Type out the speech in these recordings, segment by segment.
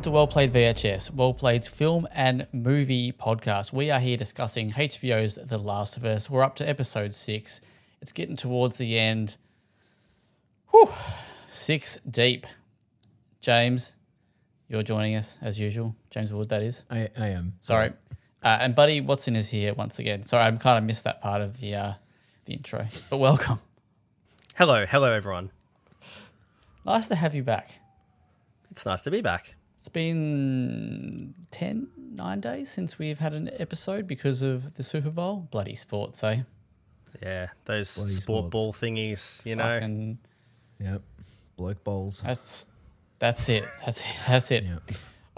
welcome to Well Played VHS, Well Played's film and movie podcast. We are here discussing HBO's The Last of Us. We're up to episode six. It's getting towards the end. Whew, six deep. James, you're joining us as usual. James Wood, that is. I, I am. Sorry. Uh, and Buddy Watson is here once again. Sorry, I kind of missed that part of the uh, the intro, but welcome. Hello, hello everyone. Nice to have you back. It's nice to be back. It's been 10, 9 days since we've had an episode because of the Super Bowl. Bloody sports, eh? Yeah, those Bloody sport sports. ball thingies, you know. Fucking, Yep. Bloke bowls. that's that's it. That's it. That's it. Yep.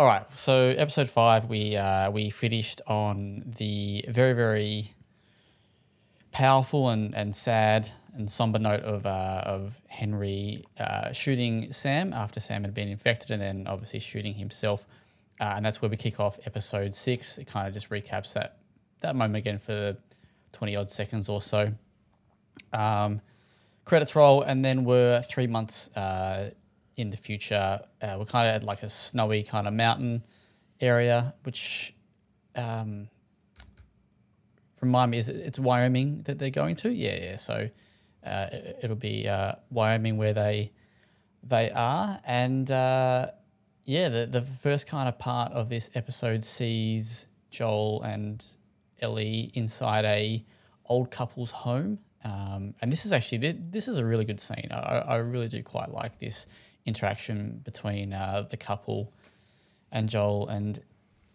All right. So episode five, we uh, we finished on the very very powerful and, and sad and somber note of uh, of Henry uh, shooting Sam after Sam had been infected, and then obviously shooting himself. Uh, and that's where we kick off episode six. It kind of just recaps that that moment again for twenty odd seconds or so. Um, credits roll, and then we're three months uh, in the future. Uh, we're kind of at like a snowy kind of mountain area, which um, remind me is it, it's Wyoming that they're going to? Yeah, yeah. So uh, it, it'll be uh, Wyoming where they they are, and uh, yeah, the the first kind of part of this episode sees Joel and Ellie inside a old couple's home. Um, and this is actually this is a really good scene. I, I really do quite like this interaction between uh, the couple and Joel and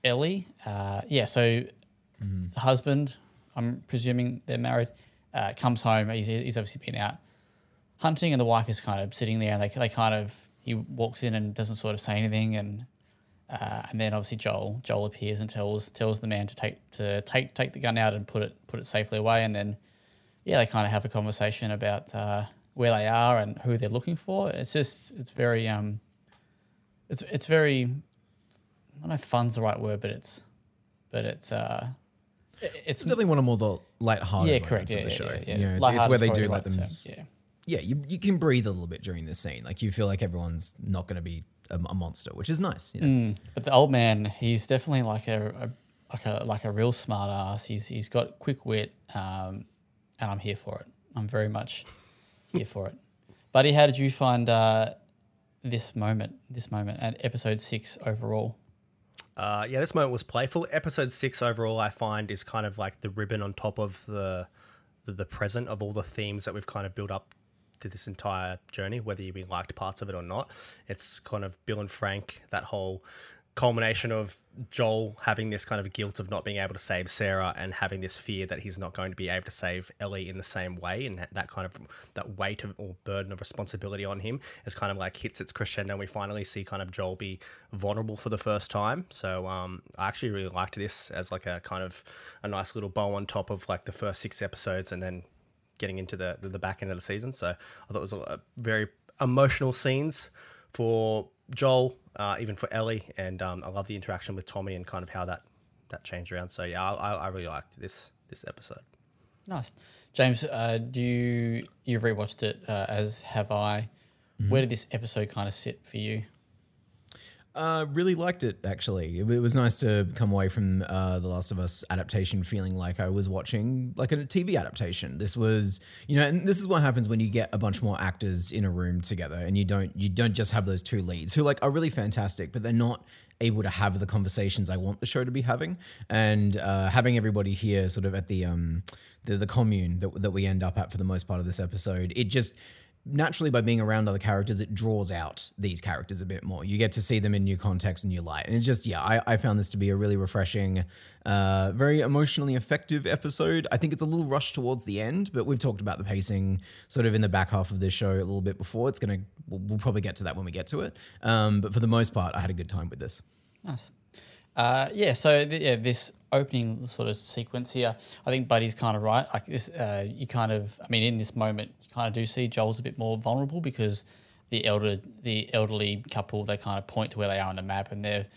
Ellie. Uh, yeah, so the husband, I'm presuming they're married, uh, comes home. He's, he's obviously been out hunting, and the wife is kind of sitting there. And they, they kind of he walks in and doesn't sort of say anything, and uh, and then obviously Joel Joel appears and tells tells the man to take to take take the gun out and put it put it safely away, and then yeah, they kind of have a conversation about uh, where they are and who they're looking for. It's just it's very um, it's it's very I don't know if fun's the right word, but it's but it's uh, it's definitely one of more the light-hearted yeah, correct. Yeah, of the show. yeah, yeah. You know, it's, it's where they do let them. Yeah. Yeah, you, you can breathe a little bit during this scene. Like you feel like everyone's not going to be a, a monster, which is nice. You know? Mm, but the old man, he's definitely like a, a like a like a real smart ass. He's he's got quick wit, um, and I'm here for it. I'm very much here for it. Buddy, how did you find uh, this moment? This moment and episode six overall. Uh, yeah, this moment was playful. Episode six overall, I find, is kind of like the ribbon on top of the the, the present of all the themes that we've kind of built up to this entire journey, whether you liked parts of it or not. It's kind of Bill and Frank, that whole culmination of Joel having this kind of guilt of not being able to save Sarah and having this fear that he's not going to be able to save Ellie in the same way and that kind of that weight of, or burden of responsibility on him is kind of like hits its crescendo and we finally see kind of Joel be vulnerable for the first time. So um, I actually really liked this as like a kind of a nice little bow on top of like the first six episodes and then getting into the the, back end of the season. So I thought it was a, a very emotional scenes for Joel, uh, even for Ellie, and um, I love the interaction with Tommy and kind of how that that changed around. So yeah, I, I I really liked this this episode. Nice, James. Uh, do you you've rewatched it uh, as have I? Where did this episode kind of sit for you? Uh, really liked it actually. It, it was nice to come away from uh, the Last of Us adaptation feeling like I was watching like a TV adaptation. This was, you know, and this is what happens when you get a bunch more actors in a room together, and you don't you don't just have those two leads who like are really fantastic, but they're not able to have the conversations I want the show to be having, and uh, having everybody here sort of at the um the the commune that that we end up at for the most part of this episode. It just naturally by being around other characters it draws out these characters a bit more. You get to see them in new context and new light. And it just yeah i, I found this to be a really refreshing uh, very emotionally effective episode. I think it's a little rushed towards the end but we've talked about the pacing sort of in the back half of this show a little bit before. It's gonna we'll, we'll probably get to that when we get to it. Um, but for the most part i had a good time with this. Nice. Uh, yeah, so th- yeah, this opening sort of sequence here, I think Buddy's kind of right. Like this, uh, you kind of, I mean, in this moment, kind of do see Joel's a bit more vulnerable because the elder, the elderly couple, they kind of point to where they are on the map, and they're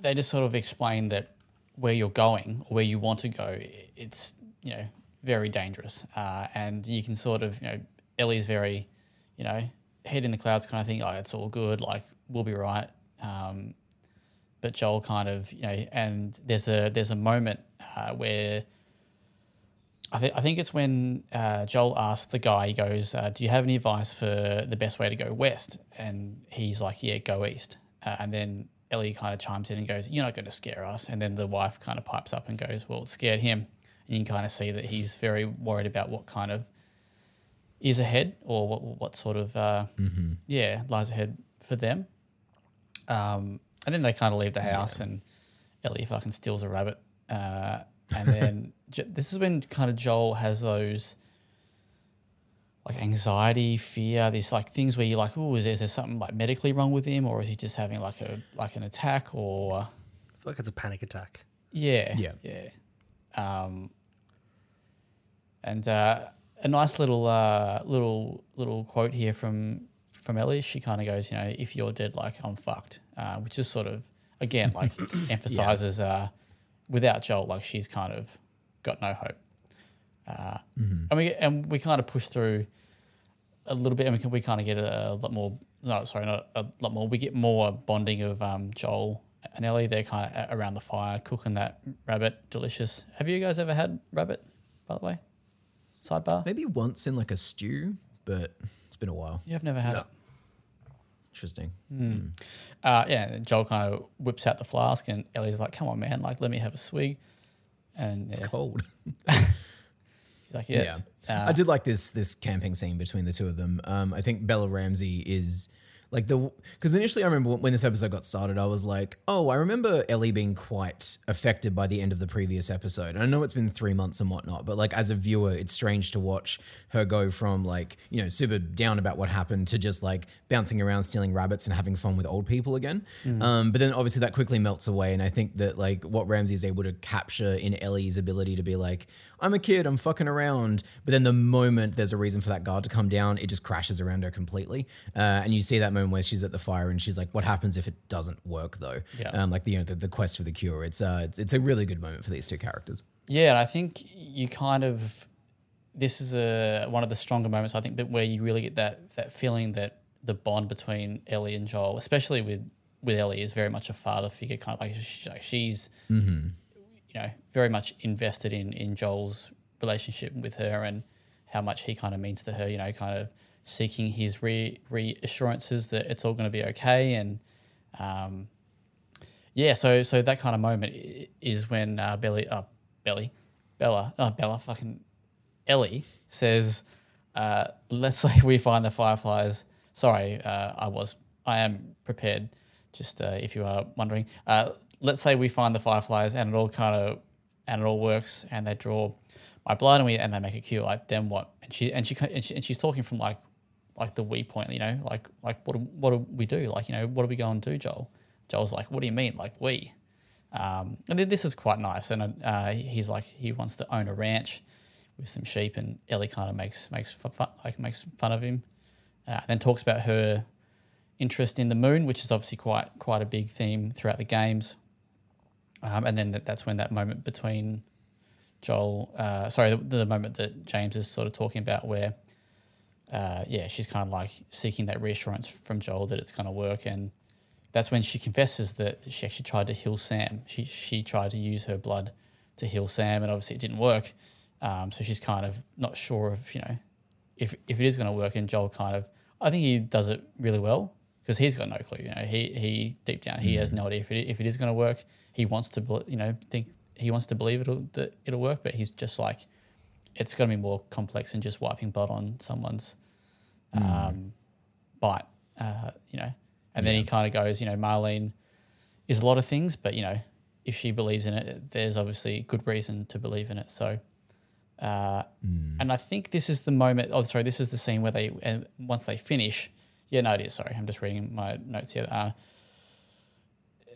they just sort of explain that where you're going or where you want to go, it's you know very dangerous, uh, and you can sort of you know Ellie's very, you know, head in the clouds kind of thing. Oh, it's all good. Like we'll be right. Um, but Joel kind of you know, and there's a there's a moment uh, where. I, th- I think it's when uh, Joel asks the guy, he goes, uh, Do you have any advice for the best way to go west? And he's like, Yeah, go east. Uh, and then Ellie kind of chimes in and goes, You're not going to scare us. And then the wife kind of pipes up and goes, Well, it scared him. And you can kind of see that he's very worried about what kind of is ahead or what, what sort of, uh, yeah, lies ahead for them. Um, and then they kind of leave the house and Ellie fucking steals a rabbit. And then this is when kind of Joel has those like anxiety, fear, these like things where you're like, oh, is there, is there something like medically wrong with him, or is he just having like a like an attack, or I feel like it's a panic attack. yeah, Yeah. yeah. Um, and uh, a nice little uh, little little quote here from from Ellie. She kind of goes, you know, if you're dead, like I'm fucked, uh, which is sort of again like emphasizes uh, without Joel, like she's kind of got no hope. Uh, And we and we kind of push through a little bit, and we can, we kind of get a, a lot more. No, sorry, not a lot more. We get more bonding of um, Joel and Ellie. They're kind of around the fire cooking that rabbit, delicious. Have you guys ever had rabbit? By the way, sidebar. Maybe once in like a stew, but it's been a while. You have never had No. it. Interesting. Uh, yeah, Joel kind of whips out the flask, and Ellie's like, "Come on, man! Like, let me have a swig." And It's yeah, cold. she's like, "Yeah." Yeah. Uh, I did like this this camping scene between the two of them. Um, I think Bella Ramsey is like the because initially I remember when this episode got started, I was like, oh, I remember Ellie being quite affected by the end of the previous episode. And I know it's been three months and whatnot, but like as a viewer, it's strange to watch her go from like you know super down about what happened to just like bouncing around stealing rabbits and having fun with old people again. Um, but then obviously that quickly melts away, and I think that like what Ramsey is able to capture in Ellie's ability to be like, I'm a kid, I'm fucking around. But then the moment there's a reason for that guard to come down, it just crashes around her completely. Uh, and you see that moment where she's at the fire and she's like, "What happens if it doesn't work though?" Yeah. Um, like the you know the, the quest for the cure. It's uh it's, it's a really good moment for these two characters. Yeah, and I think you kind of this is a one of the stronger moments I think, but where you really get that that feeling that the bond between Ellie and Joel, especially with with Ellie, is very much a father figure, kind of like she, like she's you know very much invested in in Joel's relationship with her and how much he kind of means to her. You know, kind of seeking his re reassurances that it's all going to be okay and. Um, yeah, so so that kind of moment is when uh, Belly, uh, Bella, uh, Bella, fucking Ellie says, uh, "Let's say we find the fireflies." Sorry, uh, I was, I am prepared. Just uh, if you are wondering, uh, let's say we find the fireflies and it all kind of and it all works and they draw my blood and we and they make a cure. Like then what? And she and she and, she, and she's talking from like like the we point, you know, like like what do, what do we do? Like you know, what do we go and do, Joel? Joel's like, what do you mean, like we? Um, and this is quite nice, and uh, he's like, he wants to own a ranch with some sheep, and Ellie kind of makes makes fun, like makes fun of him, uh, then talks about her interest in the moon, which is obviously quite quite a big theme throughout the games. Um, and then that, that's when that moment between Joel, uh, sorry, the, the moment that James is sort of talking about where uh, yeah, she's kind of like seeking that reassurance from Joel that it's going to work, and that's when she confesses that she actually tried to heal Sam. She she tried to use her blood to heal Sam, and obviously it didn't work. Um, so she's kind of not sure of you know if if it is going to work. And Joel kind of, I think he does it really well because he's got no clue. You know, he he deep down he has no idea if it if it is going to work. He wants to you know think he wants to believe it'll that it'll work, but he's just like it's going to be more complex than just wiping blood on someone's um, bite, uh, you know. And then he kind of goes, you know, Marlene is a lot of things, but you know, if she believes in it, there's obviously good reason to believe in it. So, uh, and I think this is the moment. Oh, sorry, this is the scene where they uh, once they finish. Yeah, no, it is. Sorry, I'm just reading my notes here. Uh,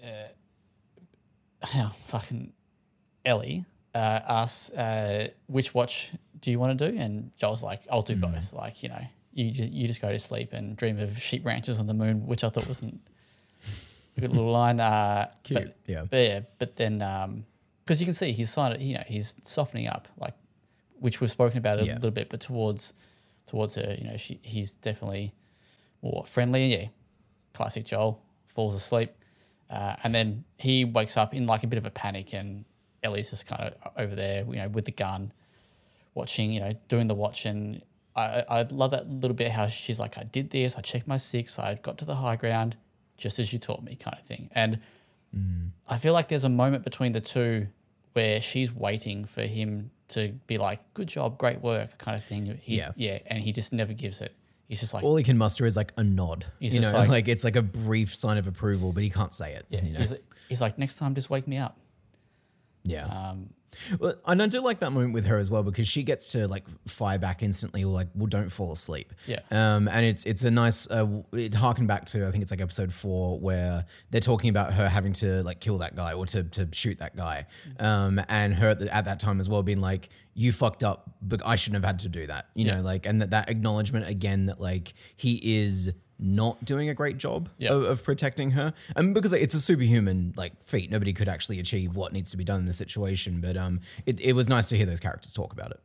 uh, how fucking Ellie uh, asks, uh, "Which watch do you want to do?" And Joel's like, "I'll do both." Like, you know, you just, you just go to sleep and dream of sheep ranches on the moon, which I thought wasn't a good little line. Uh, Cute, But, yeah. But yeah, but then because you can see he's of you know he's softening up, like which we've spoken about a Yeah. little bit, but towards towards her, you know, she he's definitely more friendly. Yeah, classic Joel falls asleep, uh, and then he wakes up in like a bit of a panic, and Ellie's just kind of over there, you know, with the gun, watching, you know, doing the watch, and I I love that little bit how she's like, I did this, I checked my six, I got to the high ground, just as you taught me, kind of thing, and mm. I feel like there's a moment between the two where she's waiting for him to be like, "Good job, great work," kind of thing. He, Yeah. yeah, and he just never gives it. He's just like, All he can muster is like a nod. You know, like, like- it's like a brief sign of approval, but he can't say it. yeah, you know? he's, he's like, next time, just wake me up. Yeah. Um, well, and I do like that moment with her as well because she gets to like fire back instantly, or like, well, don't fall asleep. Yeah. Um, and it's it's a nice. Uh, it harken back to I think it's like episode four where they're talking about her having to like kill that guy or to to shoot that guy. Um, and her at, the, at that time as well being like, you fucked up, but I shouldn't have had to do that. You Yeah. know, like, and that that acknowledgement again that like he is not doing a great job Yeah. of, of protecting her. And because like, it's a superhuman like feat, nobody could actually achieve what needs to be done in this situation. But um, it, it was nice to hear those characters talk about it.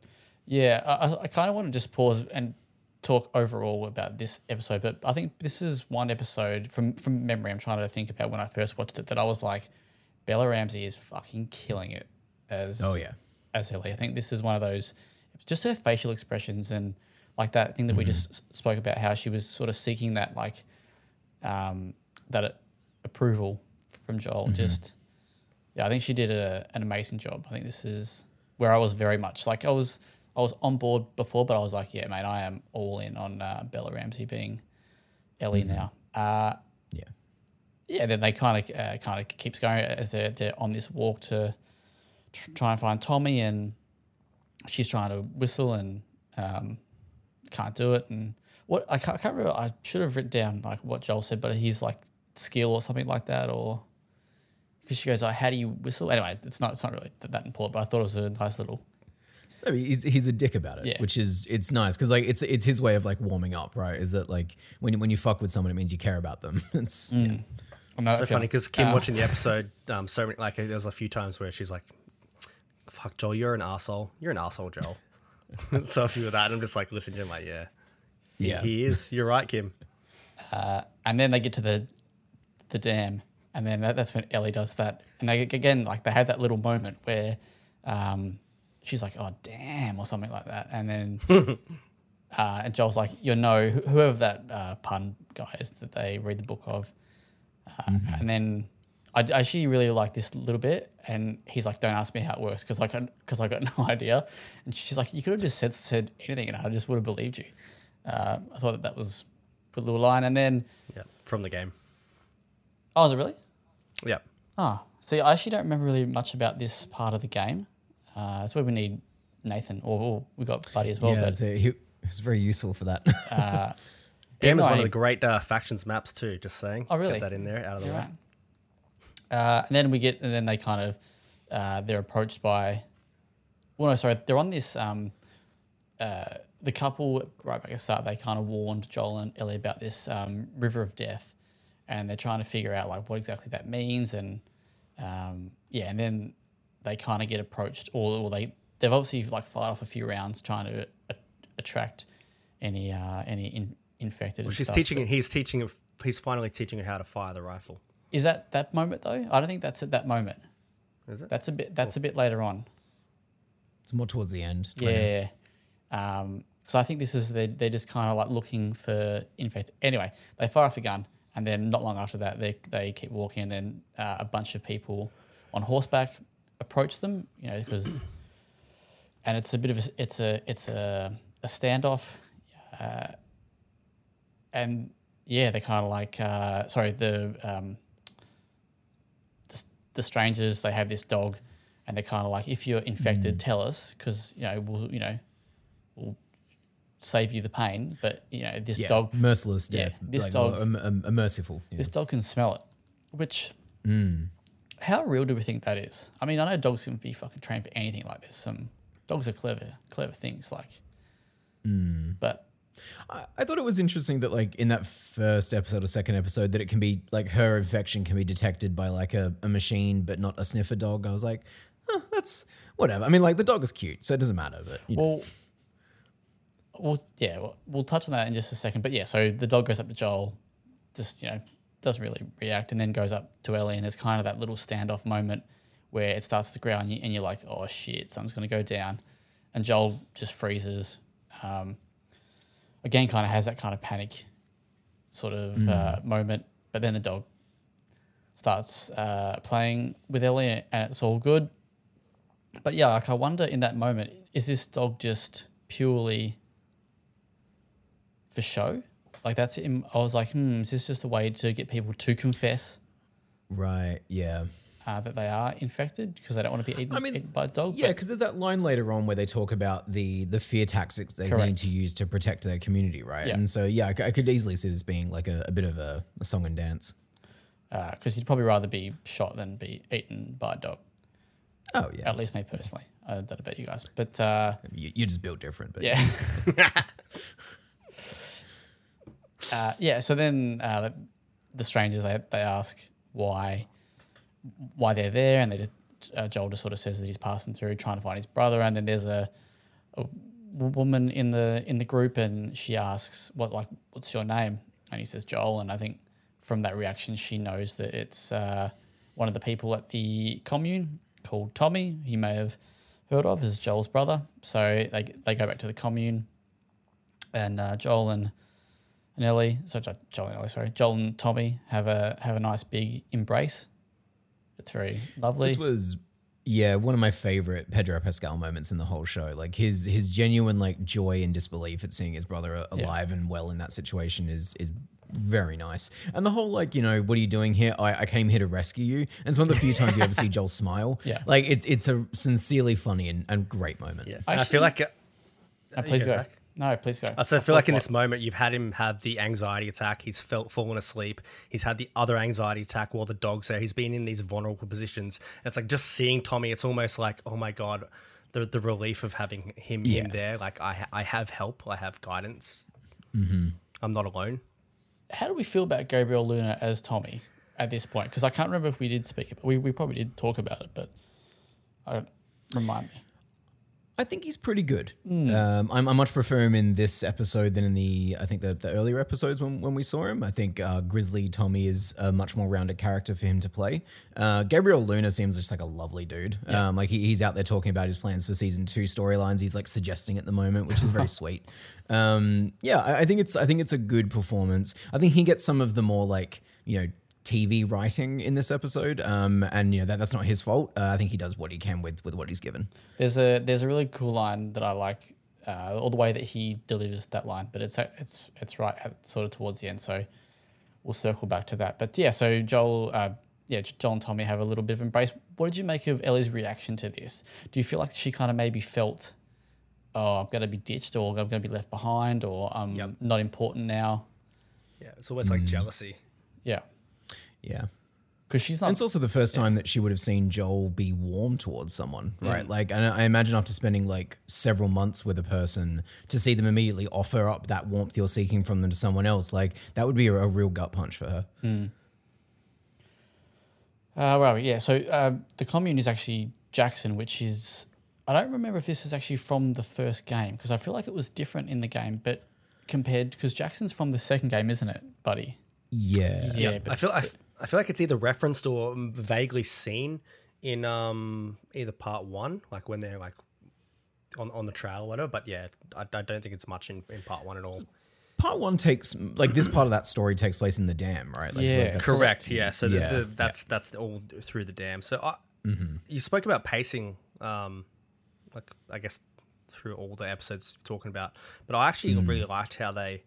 Yeah, I, I- I kind of want to just pause and talk overall about this episode, but I think this is one episode from from memory. I'm trying to think about when I first watched it that I was like, Bella Ramsey is fucking killing it as Oh yeah, as Ellie. I think this is one of those, just her facial expressions and like that thing that we just spoke about, how she was sort of seeking that like, um, that a- approval from Joel. Just, yeah, I think she did a, an amazing job. I think this is where I was very much like I was I was on board before, but I was like, yeah, mate, I am all in on uh, Bella Ramsey being Ellie now. Uh, yeah, yeah, then they kind of uh, kind of keeps going as they're they're on this walk to tr- try and find Tommy, and she's trying to whistle and um, can't do it. And what I can't, I can't remember, I should have written down like what Joel said, but he's like skill or something like that, or because she goes, "Oh, how do you whistle?" Anyway, it's not it's not really that, that important, but I thought it was a nice little I mean, he's he's a dick about it, Yeah. which is it's nice because like it's it's his way of like warming up, right? Is that like when when you fuck with someone, it means you care about them. It's yeah. I know so funny because Kim uh, watching the episode, um, so many, like there was a few times where she's like, "Fuck Joel, you're an asshole. You're an asshole, Joel." so a few of that, I'm just like listening to him, like, yeah, yeah. he is. You're right, Kim. and then they get to the the dam, and then that, that's when Ellie does that, and they again like they have that little moment where um, she's like, "Oh damn," or something like that, and then uh, and Joel's like, "You know, wh- whoever that uh, pun guy is that they read the book of," uh, and then. I I actually really like this little bit, and he's like, "Don't ask me how it works, because like, because I got no idea." And she's like, "You could have just said said anything, and I just would have believed you." Uh, I thought that that was a good little line, and then Yeah, from the game. Oh, is it really? Yeah, Oh, see, I actually don't remember really much about this part of the game. Uh, that's where we need Nathan, or, or we got Buddy as well. yeah, but it's, a, he, it's very useful for that. game is one I- of the great uh, factions maps too. Just saying. Oh, really? Get that in there, out of the You're way. right. Uh, and then we get, and then they kind of, uh, they're approached by, well, no, sorry, they're on this, um, uh, the couple, right back at the start, they kind of warned Joel and Ellie about this um, river of death. And they're trying to figure out, like, what exactly that means. And, um, yeah, and then they kind of get approached, or, or they, they've obviously, like, fired off a few rounds trying to a- attract any, uh, any in, infected. and She's stuff, teaching. He's teaching. He's finally teaching her how to fire the rifle. Is that that moment though? I don't think that's at that moment. Is it? That's a bit. That's a bit later on. it's more towards the end. Yeah. Um. Because I think this is they they're just kind of like looking for infect. Anyway, they fire off the gun, and then not long after that, they they keep walking, and then uh, a bunch of people on horseback approach them. You know, because and it's a bit of a it's a it's a a standoff, uh, and yeah, they're kind of like uh, sorry the um, the, strangers they have this dog and they're kind of like if you're infected tell us because you know we'll you know we'll save you the pain but you know this Yeah, dog merciless Yeah, death. this like, dog- um, um, a merciful. yeah. this dog can smell it which how real do we think that is i mean i know dogs can be fucking trained for anything like this some dogs are clever clever things like but I, thought it was interesting that like in that first episode or second episode that it can be like her infection can be detected by like a, a machine but not a sniffer dog. I was like, that's whatever. I mean, like the dog is cute, so it doesn't matter. But you know. Well, we'll yeah, we'll, we'll touch on that in just a second. But yeah, so the dog goes up to Joel, just you know, doesn't really react, and then goes up to Ellie, and there's kind of that little standoff moment where it starts to growl, and, you, and you're like, oh shit, something's gonna go down, and Joel just freezes. Um, again, kind of has that kind of panic sort of uh, moment, but then the dog starts uh, playing with Ellie, and it's all good. But yeah, like I wonder in that moment, is this dog just purely for show? Like that's. I was like, hmm, is this just a way to get people to confess Right. Yeah. Uh, that they are infected because they don't want to be eaten, I mean, eaten by a dog? Yeah, because there's that line later on where they talk about the the fear tactics they Correct. need to use to protect their community, right? Yeah. And so, yeah, I could easily see this being like a, a bit of a, a song and dance. because you'd probably rather be shot than be eaten by a dog. Oh yeah, At least me personally. I don't know about you guys, but uh, you, you're just built different, but yeah, uh, yeah. So then uh, the strangers they, they ask why why they're there, and they just uh, Joel just sort of says that he's passing through trying to find his brother, and then there's a woman in the in the group, and she asks what like what's your name, and he says Joel, and I think from that reaction she knows that it's uh, one of the people at the commune called Tommy. He may have heard of as Joel's brother, so they they go back to the commune, and uh, Joel and and Ellie, Joel and Ellie, sorry, Joel and Tommy have a have a nice big embrace. It's very lovely. This was yeah, one of my favorite Pedro Pascal moments in the whole show. Like his his genuine like joy and disbelief at seeing his brother a- alive and well in that situation is is very nice. And the whole like, you know, what are you doing here? I, I came here to rescue you. And it's one of the few times you ever see Joel smile. Yeah. Like it's it's a sincerely funny and, and great moment. Yeah, I and I feel actually- like. Uh, please yeah, go. Zach. No, please go. So I feel like in this moment, you've had him have the anxiety attack. He's felt fallen asleep. He's had the other anxiety attack while the dog's there. He's been in these vulnerable positions. And it's like just seeing Tommy. It's almost like, oh my god, the the relief of having him Yeah. in there. Like I I have help. I have guidance. Mm-hmm. I'm not alone. How do we feel about Gabriel Luna as Tommy at this point? Because I can't remember if we did speak about we we probably did talk about it, but I don't remind me. I think he's pretty good. Hmm. Um, I'm, I much prefer him in this episode than in the I think the, the earlier episodes when, when we saw him. I think uh, Grizzly Tommy is a much more rounded character for him to play. Uh, Gabriel Luna seems just like a lovely dude. Um, like he, he's out there talking about his plans for season two storylines. He's like suggesting at the moment, which is very sweet. Um, yeah, I, I think it's I think it's a good performance. I think he gets some of the more like you know. TV writing in this episode, um, and you know that that's not his fault. Uh, I think he does what he can with with what he's given. There's a there's a really cool line that I like, uh, all the way that he delivers that line, but it's it's it's right at sort of towards the end, so we'll circle back to that. But yeah, so Joel, uh, yeah, Joel and Tommy have a little bit of embrace. What did you make of Ellie's reaction to this? Do you feel like she kind of maybe felt, oh, I'm going to be ditched, or I'm going to be left behind, or I'm Yep. not important now? Yeah, it's almost like jealousy. Yeah, Yeah. because she's And not. it's also the first time that she would have seen Joel be warm towards someone, right? Like, and I imagine after spending like several months with a person, to see them immediately offer up that warmth you're seeking from them to someone else, like that would be a, a real gut punch for her. Uh, where are we? Yeah, so uh, the commune is actually Jackson, which is I don't remember if this is actually from the first game because I feel like it was different in the game, but compared because Jackson's from the second game, isn't it, buddy? Yeah. Yeah, I but feel I, f- I feel like it's either referenced or vaguely seen in um either part one, like when they're like on on the trail or whatever. But yeah, I, I don't think it's much in, in part one at all. Part one takes, like, this part of that story takes place in the dam, right? Like, Yeah, like, that's- Correct. Yeah. So the, Yeah, the, that's that's all through the dam. So I, you spoke about pacing, um, like I guess through all the episodes talking about, but I actually really liked how they.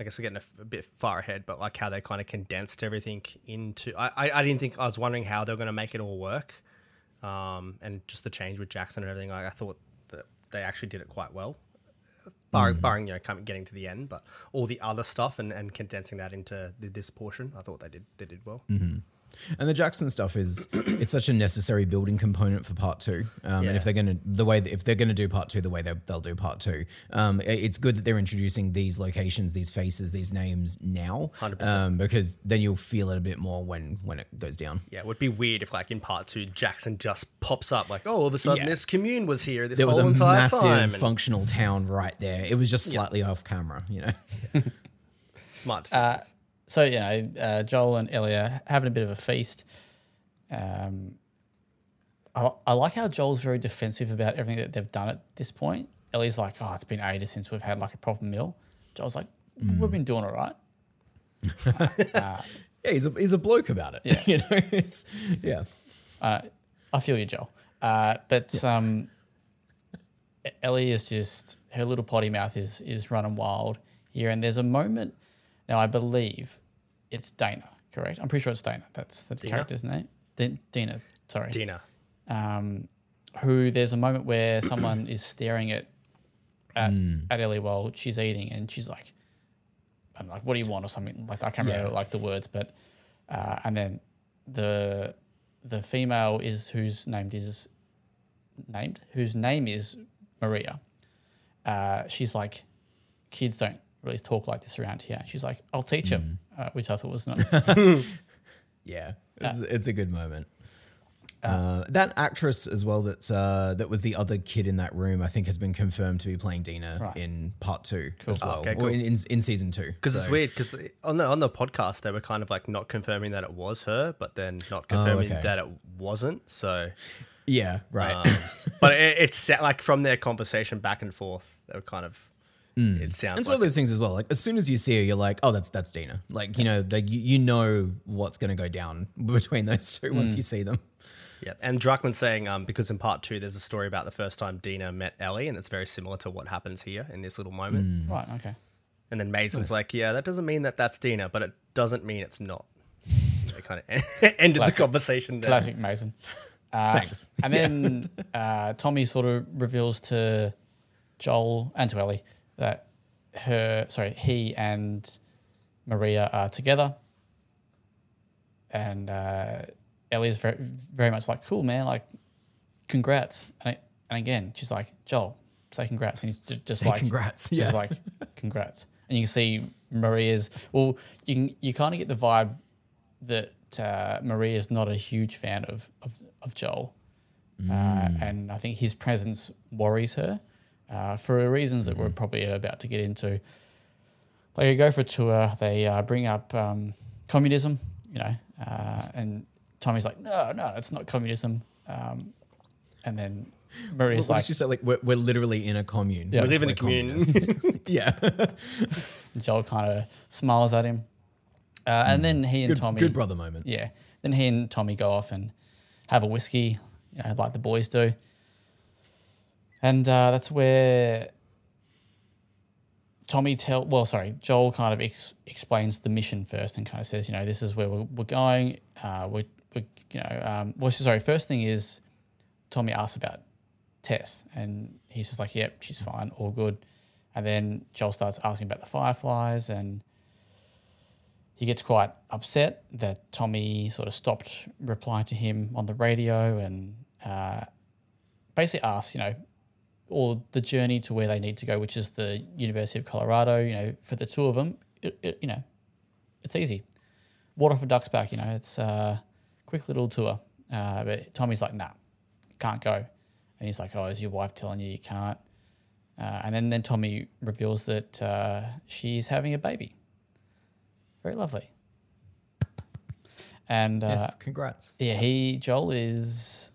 I guess we're getting a bit far ahead, but like how they kind of condensed everything into. I, I, I didn't think I was wondering how they were going to make it all work, um, and just the change with Jackson and everything. Like, I thought that they actually did it quite well, barring, barring you know coming getting to the end, but all the other stuff and, and condensing that into th- this portion, I thought they did they did well. And the Jackson stuff is it's such a necessary building component for part two. Um, And if they're gonna the way if they're gonna do part two the way they they'll do part two, um, it's good that they're introducing these locations, these faces, these names now, 100%. um, because then you'll feel it a bit more when when it goes down. Yeah, it would be weird if like in part two Jackson just pops up like, oh, all of a sudden Yeah. this commune was here this There was whole a entire massive time. and functional town right there. It was just slightly off camera, you know. smart. decisions. So you know, uh, Joel and Ellie are having a bit of a feast. Um, I, I like how Joel's very defensive about everything that they've done at this point. Ellie's like, "Oh, it's been ages since we've had like a proper meal." Joel's like, "We've been doing all right." Yeah, he's a he's a bloke about it. Yeah. you know, it's yeah. Uh, I feel you, Joel. Uh, but um, Ellie is just her little potty mouth is is running wild here, and there's a moment. Now I believe it's Dana, correct? I'm pretty sure it's Dana. That's the Dina? character's name. Din- Dina, sorry. Dina. Um, who there's a moment where someone is staring at at, at Ellie while she's eating, and she's like, "I'm like, what do you want?" or something like I can't Yeah. remember like the words, but uh, and then the the female is whose named is named whose name is Maria. Uh, she's like, kids don't really talk like this around here. She's like, I'll teach them, uh, which I thought was not. Yeah, it's, it's a good moment. Uh, that actress as well that's uh, that was the other kid in that room I think has been confirmed to be playing Dina Right. in part two as Oh, well okay, or in, in, in season two Because it's weird. Because on the on the podcast they were kind of like not confirming that it was her, but then not confirming Oh, okay. that it wasn't. So, yeah right um, but it, it's sa- like from their conversation back and forth, they were kind of. Mm. It sounds it's like one of those things as well like as soon as you see her you're like oh that's that's Dina like you know like you, you know what's going to go down between those two once you see them Yeah, and Druckmann saying um, because in part two there's a story about the first time Dina met Ellie, and it's very similar to what happens here in this little moment. Mm. right. Okay. And then Mazin's like, "Yeah, that doesn't mean that that's Dina, but it doesn't mean it's not." They kind of ended Classic. the conversation there. Classic Mason. Uh, Thanks. And then uh, Tommy sort of reveals to Joel and to Ellie that her, sorry, he and Maria are together. And uh, is very, very much like, cool, man, like, congrats. And, I, and again, she's like, Joel, say congrats. And he's ju- just Say like, congrats, Just yeah. like, congrats. And you can see Maria's, well, you can, you kind of get the vibe that uh, Maria is not a huge fan of of, of Joel, uh, and I think his presence worries her uh, for reasons that we're probably about to get into. They go for a tour. They uh, bring up um, communism, you know, uh, and Tommy's like, "No, no, it's not communism." Um, and then Maria's what like, did she say like we're, we're literally in a commune Yeah. We live in a commune. yeah Joel kind of smiles at him, uh, and then he and good, Tommy, good brother moment Yeah. Then he and Tommy go off and have a whiskey, you know, like the boys do. And uh, that's where Tommy tell well, sorry, Joel kind of ex- explains the mission first and kind of says, you know, this is where we're, we're going. Uh, we we you know, um, well, sorry. First thing is Tommy asks about Tess, and he's just like, yep, she's fine, all good. And then Joel starts asking about the fireflies, and he gets quite upset that Tommy sort of stopped replying to him on the radio and uh, basically asks, you know, all the journey to where they need to go, which is the University of Colorado. You know, for the two of them, it, it, you know, it's easy. Water for ducks back. You know, it's a quick little tour. Uh, but Tommy's like, nah, can't go. And he's like, oh, is your wife telling you you can't? Uh, and then, then Tommy reveals that uh, she's having a baby. Very lovely. And uh, yes congrats yeah, he Joel is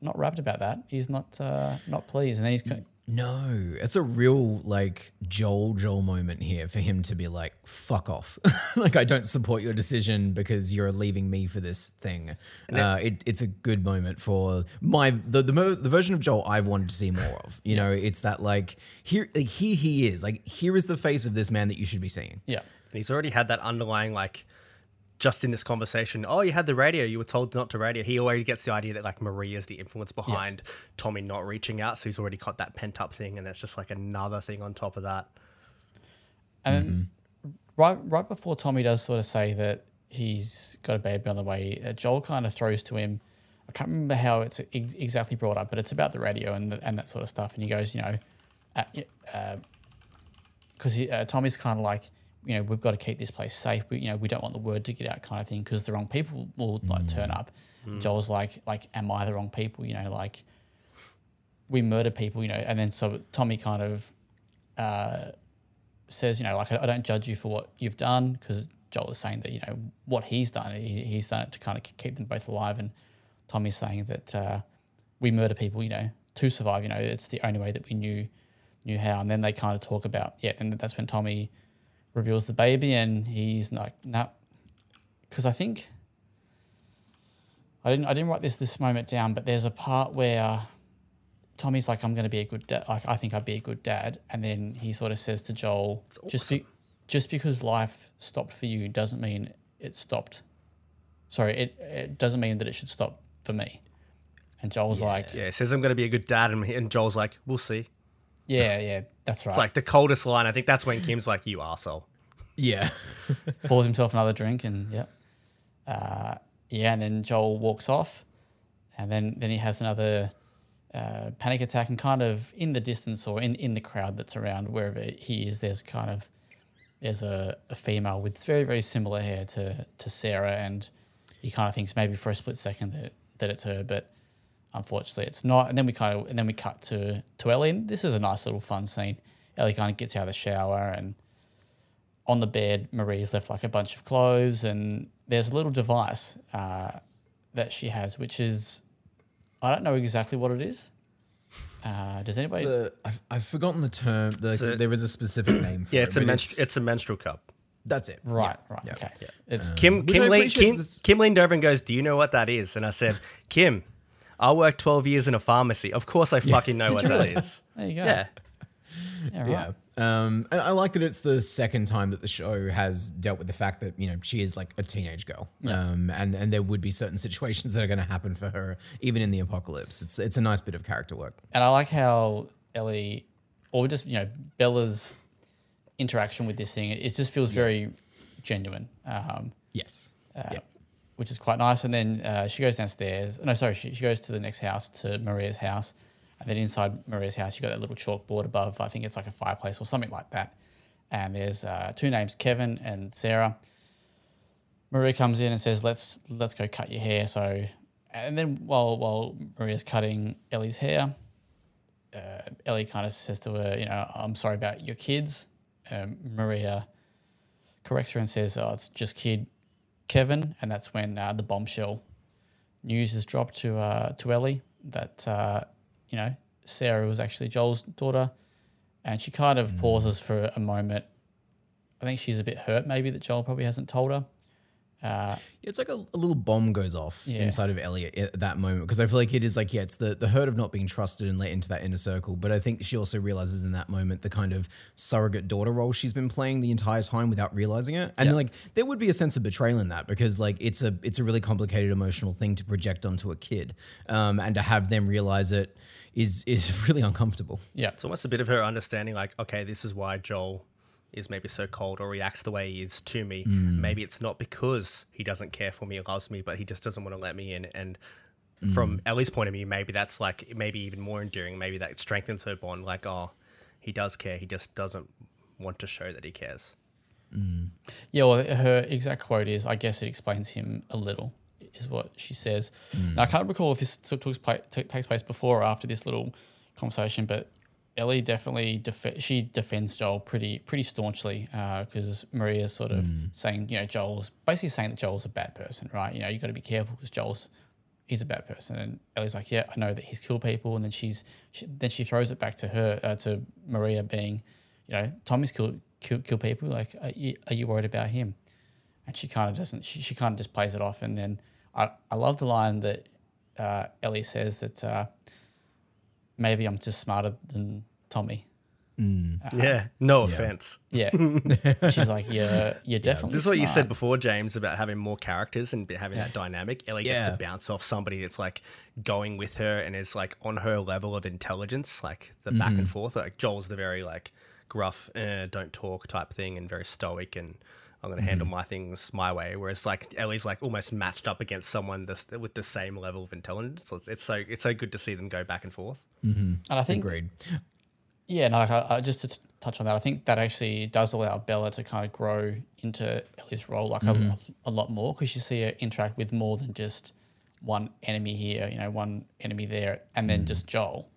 not rapt about that. He's not uh, not pleased, and then he's co- No, it's a real like Joel Joel moment here for him to be like, "Fuck off!" like I don't support your decision because you're leaving me for this thing. Uh, it, it's a good moment for my the the, the version of Joel I've wanted to see more of. You know, it's that like here like, here he is like here is the face of this man that you should be seeing. yeah. And he's already had that underlying like just in this conversation, oh, you had the radio, you were told not to radio. He already gets the idea that like Maria's the influence behind Tommy not reaching out, so he's already got that pent up thing, and that's just like another thing on top of that. And then right right before Tommy does sort of say that he's got a baby on the way, uh, Joel kind of throws to him. I can't remember how it's ex- exactly brought up, but it's about the radio and the, and that sort of stuff. And he goes, you know, because uh, Tommy's kind of like, you know, we've got to keep this place safe. We, you know, we don't want the word to get out, kind of thing, because the wrong people will like turn up. Joel's like, like, am I the wrong people? You know, like we murder people, you know, and then so Tommy kind of uh, says, you know, like I, I don't judge you for what you've done because Joel is saying that you know what he's done, he, he's done it to kind of keep them both alive, and Tommy's saying that uh, we murder people, you know, to survive. You know, it's the only way that we knew knew how. And then they kind of talk about yeah, and that's when Tommy reveals the baby, and he's like, nah, because I think I didn't I didn't write this this moment down, but there's a part where Tommy's like, I'm going to be a good dad. Like, I think I'd be a good dad. And then he sort of says to Joel, just, be- just because life stopped for you doesn't mean it stopped. Sorry, it, it doesn't mean that it should stop for me. And Joel's like, Yeah, says I'm going to be a good dad, and, and Joel's like, "We'll see." Yeah, yeah, that's right. It's like the coldest line. I think that's when Kim's like, "You arsehole. Yeah. pours himself another drink and yep. Uh, yeah, and then Joel walks off, and then then he has another uh, panic attack, and kind of in the distance or in, in the crowd that's around wherever he is, there's kind of there's a, a female with very very similar hair to to Sarah, and he kind of thinks maybe for a split second that that it's her, but unfortunately it's not. And then we kind of and then we cut to to Ellie, and this is a nice little fun scene. Ellie kind of gets out of the shower and on the bed, Maria's left like a bunch of clothes, and there's a little device uh, that she has, which is I don't know exactly what it is. Uh, does anybody? It's a, I've, I've forgotten the term. The, a- there is a specific name for Yeah, it. it's a but menstru- it's, a menstrual cup. That's it. right, Yeah, right, yeah. okay. It's Kim Which Kim, I le- appreciate Kim, Kim leaned over and goes, "Do you know what that is?" And I said, "Kim, I worked 12 years in a pharmacy. Of course, I fucking know what you that really? is." there you go. Yeah, yeah, right. Yeah. Um, and I like that it's the second time that the show has dealt with the fact that you know she is like a teenage girl, um, and and there would be certain situations that are going to happen for her even in the apocalypse. It's it's a nice bit of character work. And I like how Ellie, or just you know Bella's interaction with this thing, it just feels very genuine. Um, Yes. Yep. Which is quite nice. And then uh, she goes downstairs. No, sorry, she, she goes to the next house, to Maria's house. And then inside Maria's house, you got that little chalkboard above. I think it's like a fireplace or something like that. And there's uh, two names, Kevin and Sarah. Maria comes in and says, "Let's let's go cut your hair." So, and then while while Maria's cutting Ellie's hair, uh, Ellie kind of says to her, "You know, I'm sorry about your kids." Um, Maria corrects her and says, "Oh, it's just kid Kevin," and that's when uh, the bombshell news is dropped to uh, to Ellie that uh, you know Sarah was actually Joel's daughter, and she kind of pauses for a moment. I think she's a bit hurt, maybe that Joel probably hasn't told her. Uh, It's like a, a little bomb goes off Yeah. inside of Elliot at that moment because I feel like it is like yeah, it's the the hurt of not being trusted and let into that inner circle. But I think she also realizes in that moment the kind of surrogate daughter role she's been playing the entire time without realizing it. And Yeah. like there would be a sense of betrayal in that because like it's a it's a really complicated emotional thing to project onto a kid, um, and to have them realize it is is really uncomfortable. yeah, it's almost a bit of her understanding, like, okay, this is why Joel is maybe so cold or reacts the way he is to me. Mm. Maybe it's not because he doesn't care for me or loves me, but he just doesn't want to let me in. And mm. from Ellie's point of view, maybe that's like maybe even more endearing. Maybe that strengthens her bond. Like, oh, he does care. He just doesn't want to show that he cares. Mm. Yeah, well, her exact quote is, "I guess it explains him a little," is what she says. Now, I can't recall if this took, took takes place before or after this little conversation, but Ellie definitely def- she defends Joel pretty pretty staunchly because Maria's sort of saying, you know, Joel's basically saying that Joel's a bad person, right? You know, you got to be careful because Joel's he's a bad person, and Ellie's like, yeah, I know that he's killed people, and then she's she, then she throws it back to her uh, to Maria being, you know, Tommy's killed kill, kill people. Like, are you, are you worried about him? And she kind of doesn't. She, she kind of just plays it off. And then I, I love the line that uh, Ellie says that uh, maybe I'm just smarter than Tommy. Mm. Yeah, uh, no offense. Yeah, she's like, yeah, you're definitely. This is what you said before, James, about having more characters and having that dynamic. Ellie gets to bounce off somebody that's like going with her and is like on her level of intelligence, like the back and mm-hmm. forth. Like Joel's the very like gruff, eh, don't talk type thing, and very stoic and I'm going to handle mm-hmm. my things my way. Whereas like Ellie's like almost matched up against someone this, with the same level of intelligence. So it's, it's so it's so good to see them go back and forth. Mm-hmm. And I think Agreed. Yeah, no, like I, I, just to t- touch on that, I think that actually does allow Bella to kind of grow into Ellie's role like a, mm-hmm. lot, a lot more because you see her interact with more than just one enemy here, you know, one enemy there, and then mm. just Joel.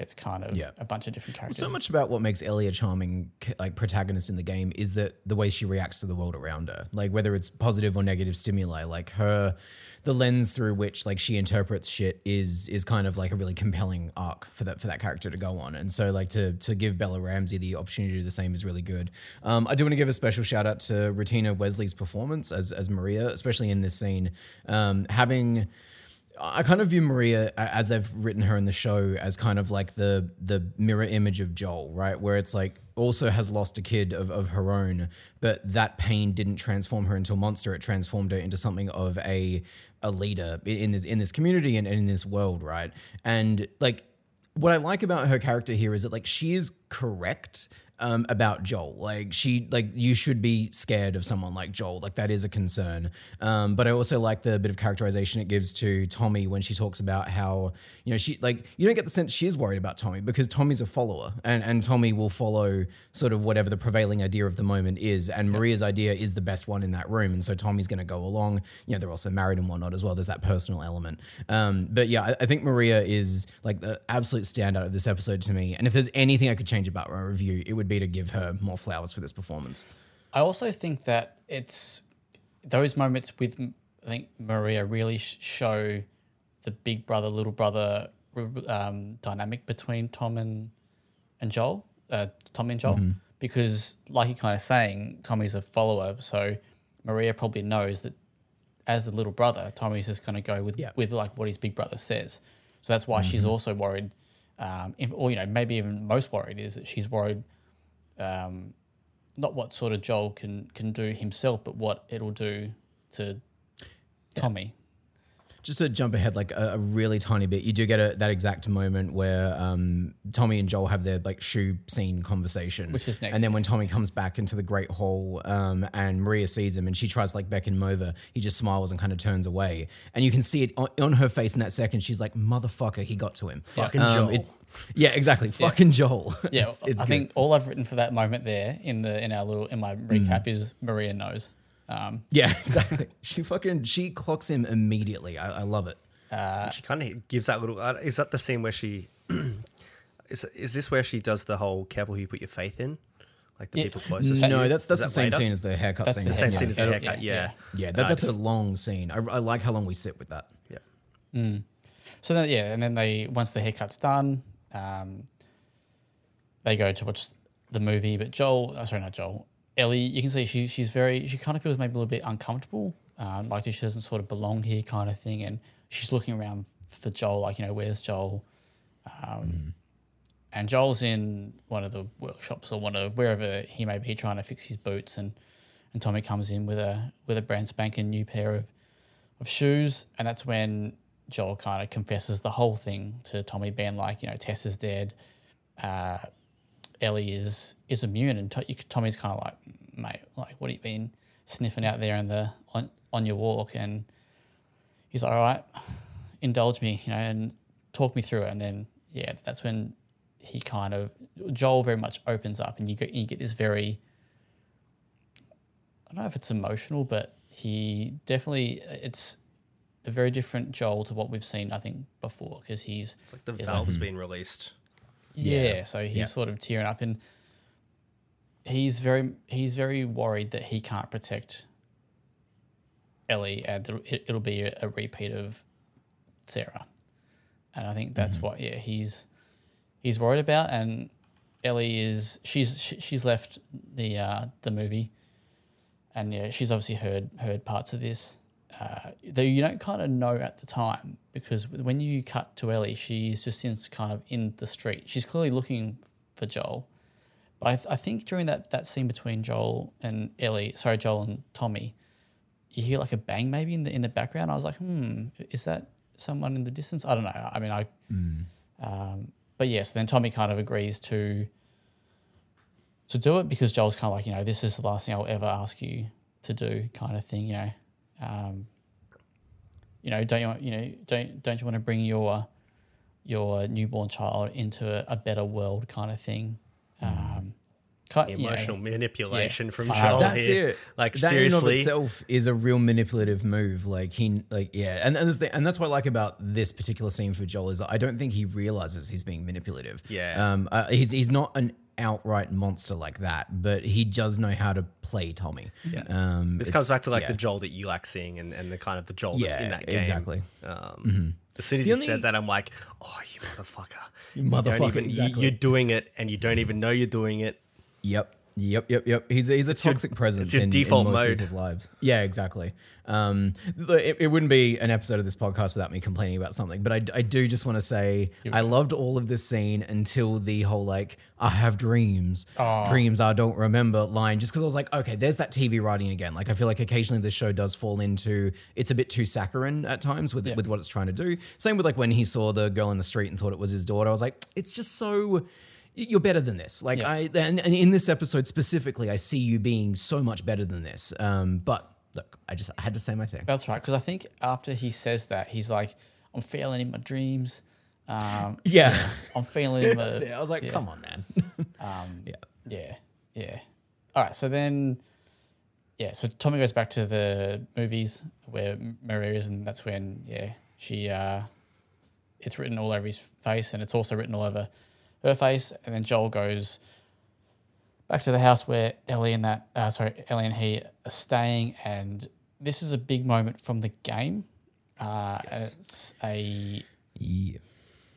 It's kind of Yeah. a bunch of different characters. So much about what makes Ellie a charming like protagonist in the game is that the way she reacts to the world around her, like whether it's positive or negative stimuli, like her, the lens through which like she interprets shit is is kind of like a really compelling arc for that for that character to go on. And so like to to give Bella Ramsey the opportunity to do the same is really good. Um, I do want to give a special shout out to Rutina Wesley's performance as as Maria, especially in this scene, um, having. I kind of view Maria as they've written her in the show as kind of like the the mirror image of Joel, right? Where it's like also has lost a kid of, of her own, but that pain didn't transform her into a monster. It transformed her into something of a a leader in this in this community and, and in this world, right? And like what I like about her character here is that like she is correct um, about Joel. Like she, like you should be scared of someone like Joel. Like that is a concern. Um, but I also like the bit of characterization it gives to Tommy when she talks about how you know she like you don't get the sense she is worried about Tommy because Tommy's a follower and and Tommy will follow sort of whatever the prevailing idea of the moment is. And Maria's idea is the best one in that room, and so Tommy's going to go along. You know, they're also married and whatnot as well. There's that personal element. Um, but yeah, I, I think Maria is like the absolute standout of this episode to me. And if there's anything I could change about my review, it would be to give her more flowers for this performance. I also think that it's those moments with I think Maria really show the big brother little brother um, dynamic between Tom and and Joel, uh, Tommy and Joel, because like you're kind of saying, Tommy's a follower, so Maria probably knows that as the little brother, Tommy's just going to go with Yeah. with like what his big brother says. So that's why she's also worried, um, if, or you know maybe even most worried is that she's worried um, not what sort of Joel can can do himself, but what it'll do to Tommy. Just to jump ahead like a, a really tiny bit, you do get a, that exact moment where um, Tommy and Joel have their like shoe scene conversation, Which is next And then when Tommy comes back into the Great Hall, um, and Maria sees him, and she tries to like beckon him over, he just smiles and kind of turns away, and you can see it on, on her face in that second. She's like, "Motherfucker, he got to him." Fucking Um, Joel. it- yeah, exactly. Fucking Joel. Yeah, it's, it's I good. think all I've written for that moment there in the in our little in my recap is Maria knows. Um, Yeah, exactly. she fucking she clocks him immediately. I, I love it. she kind of gives that little. Uh, is that the scene where she? is is this where she does the whole careful who you put your faith in, like the Yeah. people closest? to No, you? that's that's the same later? scene as the haircut That's scene. the The same yeah. scene as the Yeah, haircut. yeah, Yeah, Yeah, that, that's just- a long scene. I, I like how long we sit with that. yeah. so then yeah, and then they once the haircut's done, um, they go to watch the movie. But Joel, oh, sorry, not Joel, Ellie, you can see she she's very she kind of feels maybe a little bit uncomfortable, um, like she doesn't sort of belong here, kind of thing, and she's looking around for Joel, like you know, where's Joel? Um, And Joel's in one of the workshops or one of wherever he may be trying to fix his boots, and and Tommy comes in with a with a brand spanking new pair of of shoes, and that's when Joel kind of confesses the whole thing to Tommy, being like, you know, Tess is dead, uh, Ellie is is immune, and to- Tommy's kind of like, mate, like, what have you been sniffing out there in the on on your walk? And he's like, all right, indulge me, you know, and talk me through it, and then yeah, that's when he kind of Joel very much opens up, and you get you get this very I don't know if it's emotional, but he definitely it's a very different Joel to what we've seen I think before because he's It's like the Is valve's been released. yeah, Yeah. so he's Yeah. sort of tearing up and he's very he's very worried that he can't protect Ellie and it, it'll be a, a repeat of Sarah. And I think that's what yeah, he's he's worried about and Ellie is she's she's left the uh, the movie and yeah, she's obviously heard heard parts of this. Uh, though you don't kind of know at the time because when you cut to Ellie, she's just in kind of in the street. She's clearly looking for Joel, but I, th- I think during that that scene between Joel and Ellie, sorry, Joel and Tommy, you hear like a bang maybe in the in the background. I was like, hmm, is that someone in the distance? I don't know. I mean, I, um, but yes, then Tommy kind of agrees to to do it because Joel's kind of like, you know, this is the last thing I'll ever ask you to do, kind of thing. You know, um, you know, don't you want, you know don't don't you want to bring your your newborn child into a, a better world, kind of thing. Um, ki- you know, Emotional manipulation Yeah. from I Joel That's here. it. Like that in and of itself is a real manipulative move. Like he, like yeah, and and that's, the, and that's what I like about this particular scene for Joel is that I don't think he realizes he's being manipulative. Yeah. Um. Uh, he's he's not an outright monster like that, but he does know how to play Tommy. Yeah. Um. this comes back to like yeah. the Joel that you like seeing, and, and the kind of the Joel that's in that game. exactly. Um, As soon as The you only- said that, I'm like, oh, you motherfucker! You motherfucker, even, you- exactly. You're doing it, and you don't even know you're doing it. Yep. Yep, yep, yep. He's a, he's a toxic presence it's your in, default in most mode. people's lives. Yeah, exactly. Um, it, it wouldn't be an episode of this podcast without me complaining about something, but I, I do just want to say I loved all of this scene until the whole like I have dreams, dreams I don't remember line. Just because I was like, okay, there's that TV writing again. Like I feel like occasionally this show does fall into it's a bit too saccharine at times with with what it's trying to do. Same with like when he saw the girl in the street and thought it was his daughter. I was like, it's just so you're better than this. Like Yeah. I, and, and in this episode specifically, I see you being so much better than this. Um, but look, I just I had to say my thing. That's right. Because I think after he says that, he's like, I'm failing in my dreams. Um, Yeah, I'm failing in my. that's it. I was like, yeah. come on, man. um, yeah, Yeah, yeah. All right, so then, yeah, so Tommy goes back to the movies where Maria is, and that's when, yeah, she, uh, it's written all over his face, and it's also written all over her face, and then Joel goes back to the house where Ellie and that, uh, sorry, Ellie and he are staying, and this is a big moment from the game. Uh, and It's a yeah.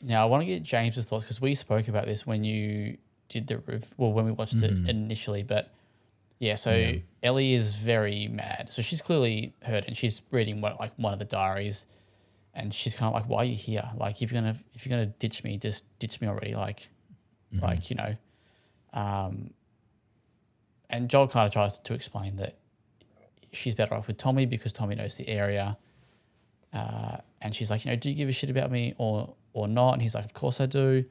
now, I want to get James's thoughts because we spoke about this when you did the rev- well when we watched it initially. But yeah, so Ellie is very mad. So she's clearly hurt, and she's reading what like one of the diaries, and she's kind of like, "Why are you here? Like, if you're gonna if you're gonna ditch me, just ditch me already. Like, like you know." Um, and Joel kind of tries to explain that she's better off with Tommy because Tommy knows the area. Uh, and she's like, you know, do you give a shit about me or or not? And he's like, of course I do.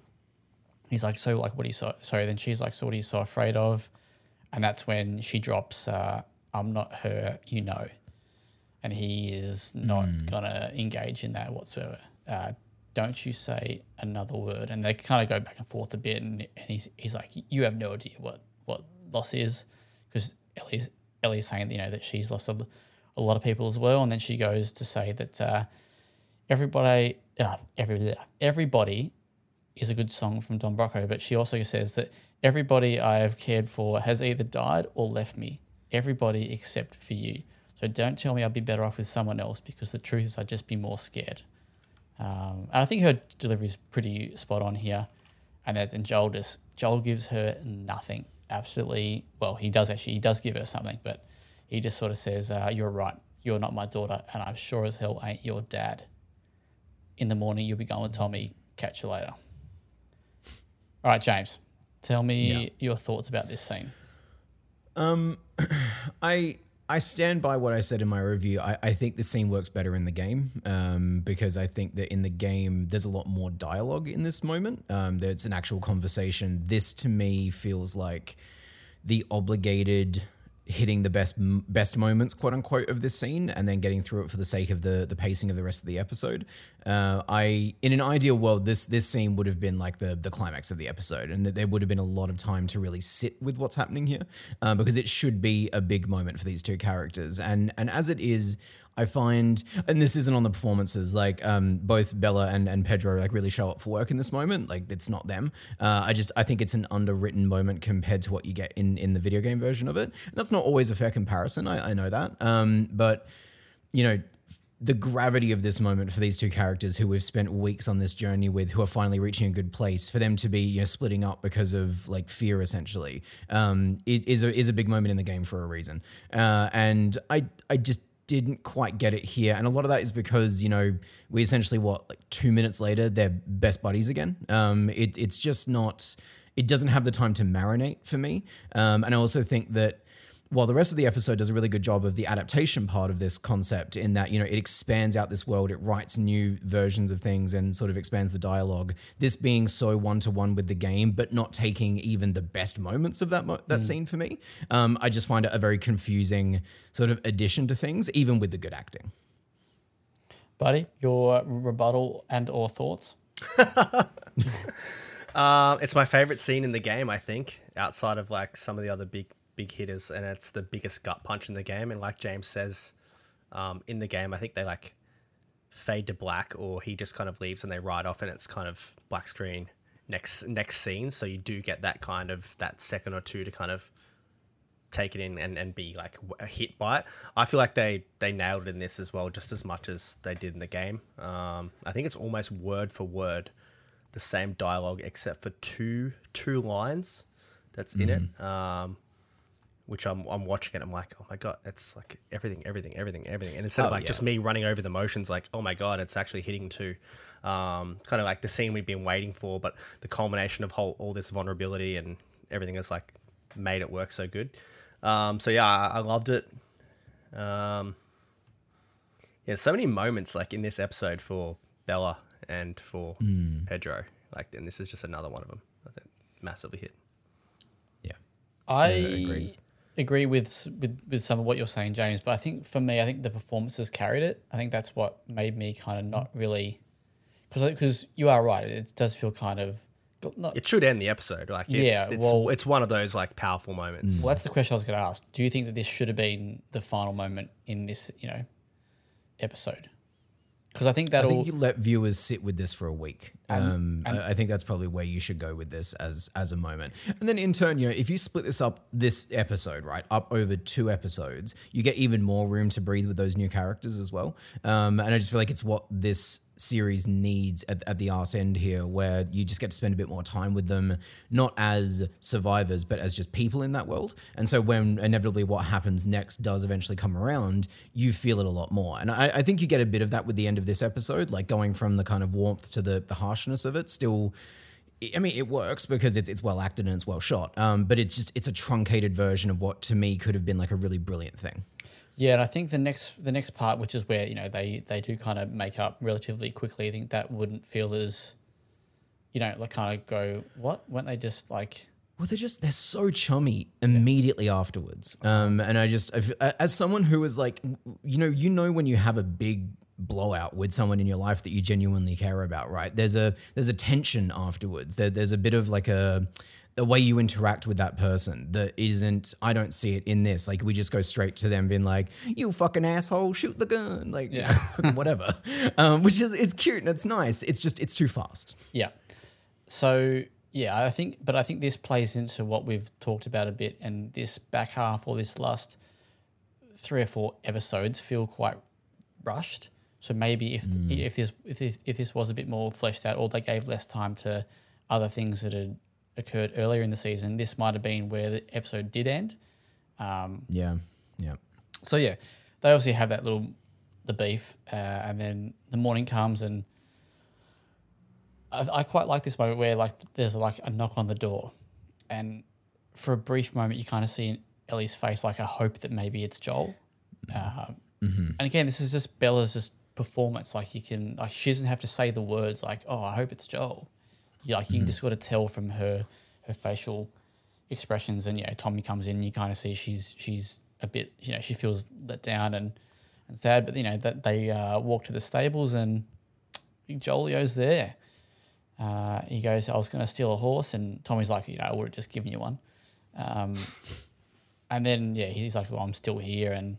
He's like, so like, what are you so sorry? Then she's like, so what are you so afraid of? And that's when she drops, uh, I'm not her, you know. And he is not gonna engage in that whatsoever. Uh, don't you say another word? And they kind of go back and forth a bit. And, and he's he's like, you have no idea what what loss is, because Ellie's Ellie's saying you know that she's lost a, a lot of people as well. And then she goes to say that uh, everybody uh, every, everybody is a good song from Don Broco, but she also says that everybody I have cared for has either died or left me. Everybody except for you. So don't tell me I'd be better off with someone else because the truth is I'd just be more scared. Um, and I think her delivery is pretty spot on here. And then and Joel just Joel gives her nothing. Absolutely. Well, he does actually. He does give her something, but he just sort of says, uh, "You're right. You're not my daughter, and I'm sure as hell ain't your dad." In the morning, you'll be going with Tommy. Catch you later. All right, James. Tell me Yeah. your thoughts about this scene. Um, I I stand by what I said in my review. I, I think the scene works better in the game um, because I think that in the game there's a lot more dialogue in this moment. Um, there's an actual conversation. This to me feels like the obligated hitting the best best moments, quote unquote, of this scene, and then getting through it for the sake of the the pacing of the rest of the episode. Uh, I, in an ideal world, this this scene would have been like the the climax of the episode, and that there would have been a lot of time to really sit with what's happening here, uh, because it should be a big moment for these two characters, and and as it is. I find, and this isn't on the performances, like um, both Bella and, and Pedro like really show up for work in this moment. Like it's not them. Uh, I just I think it's an underwritten moment compared to what you get in in the video game version of it. And that's not always a fair comparison. I, I know that. Um, but you know, the gravity of this moment for these two characters who we've spent weeks on this journey with, who are finally reaching a good place, for them to be you know splitting up because of like fear, essentially, um, is a is a big moment in the game for a reason. Uh, and I I just didn't quite get it here, and a lot of that is because you know we essentially what like two minutes later they're best buddies again. Um, it it's just not. It doesn't have the time to marinate for me, um, and I also think that while the rest of the episode does a really good job of the adaptation part of this concept, in that you know it expands out this world, it writes new versions of things, and sort of expands the dialogue. This being so one to one with the game, but not taking even the best moments of that mo- that scene for me. Um, I just find it a very confusing sort of addition to things, even with the good acting. Buddy, your rebuttal and or thoughts? Um, it's my favorite scene in the game, I think, outside of like some of the other big big hitters, and it's the biggest gut punch in the game. And like James says, um, in the game, I think they like fade to black, or he just kind of leaves and they ride off, and it's kind of black screen next next scene. So you do get that kind of that second or two to kind of take it in and, and be like w- hit by it. I feel like they they nailed it in this as well, just as much as they did in the game. Um, I think it's almost word for word the same dialogue except for two two lines that's in it. Um, which I'm I'm watching it, I'm like, oh my god, it's like everything, everything, everything, everything. And instead of Oh, like yeah. just me running over the motions, like, oh my god, it's actually hitting to um, kind of like the scene we've been waiting for, but the culmination of whole all this vulnerability and everything has like made it work so good. Um, so yeah, I, I loved it. Um, yeah, so many moments like in this episode for Bella and for Hmm. Pedro. Like, and this is just another one of them. I think massively hit. Yeah. I agreed. agree with, with with some of what you're saying, James. But I think for me, I think the performances carried it. I think that's what made me kind of not really because because you are right. It does feel kind of not. It should end the episode. Like, it's, Yeah, it's, well- it's one of those like powerful moments. Well, that's the question I was going to ask. Do you think that this should have been the final moment in this, you know, episode? Because I think I that'll. think you let viewers sit with this for a week. Um, I I think that's probably where you should go with this as as a moment. And then in turn, you know, if you split this up, this episode right up over two episodes, you get even more room to breathe with those new characters as well. Um, and I just feel like it's what this series needs at, at the arse end here, where you just get to spend a bit more time with them, not as survivors, but as just people in that world. And so when inevitably what happens next does eventually come around, you feel it a lot more. And I, I think you get a bit of that with the end of this episode, like going from the kind of warmth to the, the of it. Still, I mean, it works because it's it's well acted and it's well shot. Um, but it's just it's a truncated version of what to me could have been like a really brilliant thing. Yeah, and I think the next the next part, which is where you know they they do kind of make up relatively quickly. I think that wouldn't feel as, you know, like kind of go what weren't they just like Well, they're just they're so chummy immediately afterwards. Um, and I just I've, as someone who is like, you know, you know when you have a big blowout with someone in your life that you genuinely care about, right? There's a there's a tension afterwards. There, there's a bit of like a the way you interact with that person that isn't I don't see it in this. Like we just go straight to them being like, "You fucking asshole, shoot the gun," like Yeah. whatever. Um, which is is cute and it's nice. It's just it's too fast. Yeah. So yeah, I think, but I think this plays into what we've talked about a bit, and this back half or this last three or four episodes feel quite rushed. So maybe if if this if this, if this was a bit more fleshed out, or they gave less time to other things that had occurred earlier in the season, this might have been where the episode did end. Um, Yeah, yeah. so yeah, they obviously have that little the beef, uh, and then the morning comes, and I, I quite like this moment where like there's like a knock on the door, and for a brief moment you kind of see in Ellie's face like a hope that maybe it's Joel. Uh, And again, this is just Bella's just performance. Like you can like she doesn't have to say the words like "Oh, I hope it's Joel." You like you can just sort of tell from her her facial expressions and you know Tommy comes in and you kind of see she's she's a bit you know she feels let down and, and sad but you know that they uh, walk to the stables and Big Jolio's there uh, he goes I was going to steal a horse and Tommy's like you know I would have just given you one um, and then yeah he's like well I'm still here and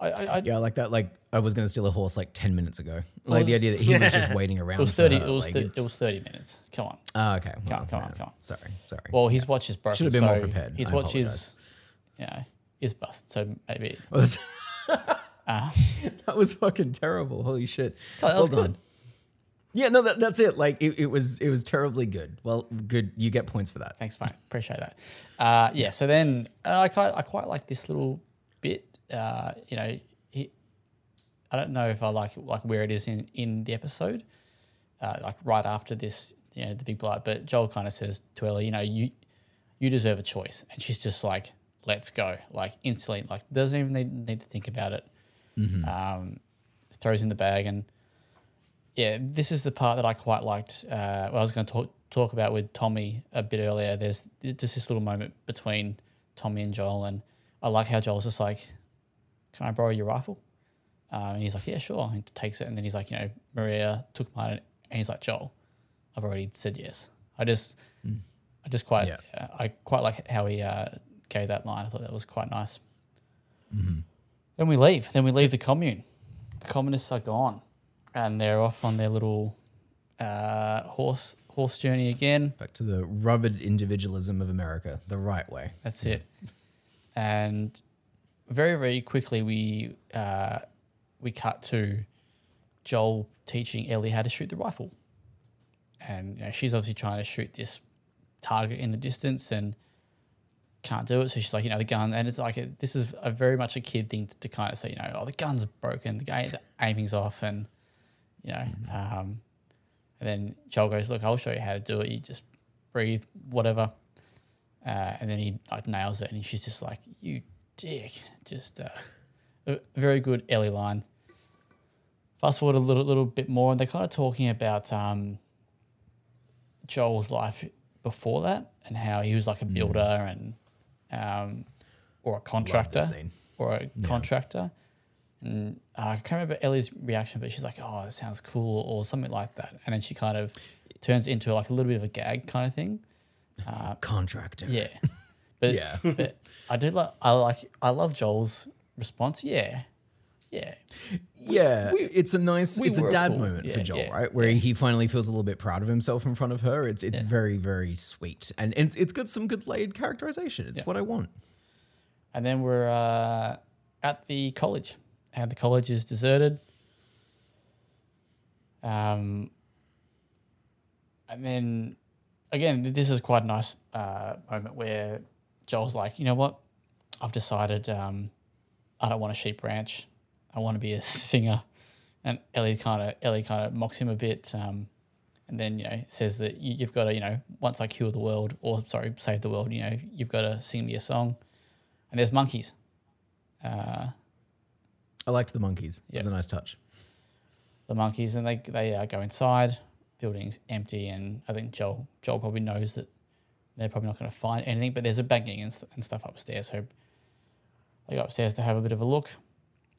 I, I, I Yeah, like that. Like I was gonna steal a horse like ten minutes ago. Like the idea that he was just waiting around. it was 30 her, it was like, thir- it was 30 minutes come on Ah, okay. Come on, come on, come on. Sorry, sorry. well his watch is broken Should have been more prepared. his I watch apologize. is you know is busted so maybe Well, that's- that was fucking terrible. Holy shit. Oh, that well was done. good. Yeah, no, that, that's it. Like it, it was, it was terribly good. Well, good. You get points for that. Thanks, mate. Appreciate that. Uh, yeah. So then uh, I quite I quite like this little bit. Uh, you know, he, I don't know if I like like where it is in in the episode, uh, like right after this, you know, the big blowout. But Joel kind of says to Ellie, you know, you you deserve a choice, and she's just like, let's go, like instantly, like doesn't even need, need to think about it. Um, throws in the bag and yeah, this is the part that I quite liked. Uh, what I was going to talk talk about with Tommy a bit earlier. There's just this little moment between Tommy and Joel, and I like how Joel's just like, "Can I borrow your rifle?" Um, and he's like, "Yeah, sure." And he takes it, and then he's like, "You know, Maria took mine," and he's like, "Joel, I've already said yes." I just, I just quite, Yeah. uh, I quite like how he uh, gave that line. I thought that was quite nice. Mm-hmm. Then we leave. Then we leave the commune. The communists are gone, and they're off on their little uh, horse horse journey again. Back to the rugged individualism of America, the right way. That's it. And very very quickly we uh, we cut to Joel teaching Ellie how to shoot the rifle, and you know, she's obviously trying to shoot this target in the distance and can't do it. So she's like, you know, the gun, and it's like a, this is a very much a kid thing to, to kind of say, you know, oh, the gun's broken, the, ga- the aiming's off, and you know, um, and then Joel goes, look, I'll show you how to do it. You just breathe, whatever, uh, and then he like nails it, and she's just like, you dick, just uh, a very good Ellie line. Fast forward a little little bit more, and they're kind of talking about um, Joel's life before that and how he was like a builder and um, or a contractor or a contractor. And uh, I can't remember Ellie's reaction, but she's like, "Oh, it sounds cool," or something like that. And then she kind of turns into like a little bit of a gag kind of thing. Contractor. Yeah, but Yeah. but I do like I like I love Joel's response. Yeah, yeah, Yeah, We- it's a nice, we it's a dad cool. moment for Joel, yeah, right? Where he finally feels a little bit proud of himself in front of her. It's it's very very sweet, and it's it's got some good laid characterization. It's Yeah. what I want. And then we're uh, at the college, and the college is deserted. Um, and then again, this is quite a nice uh, moment where Joel's like, you know what? I've decided um, I don't want a sheep ranch. I want to be a singer. And Ellie kind of Ellie kind of mocks him a bit, um, and then you know says that you, you've got to you know once I cure the world or sorry save the world, you know you've got to sing me a song. And there's monkeys. Uh, I liked the monkeys. It was a nice touch. the monkeys, and they they uh, go inside. Building's empty, and I think Joel Joel probably knows that they're probably not going to find anything. But there's a banging and, st- and stuff upstairs, so they go upstairs to have a bit of a look.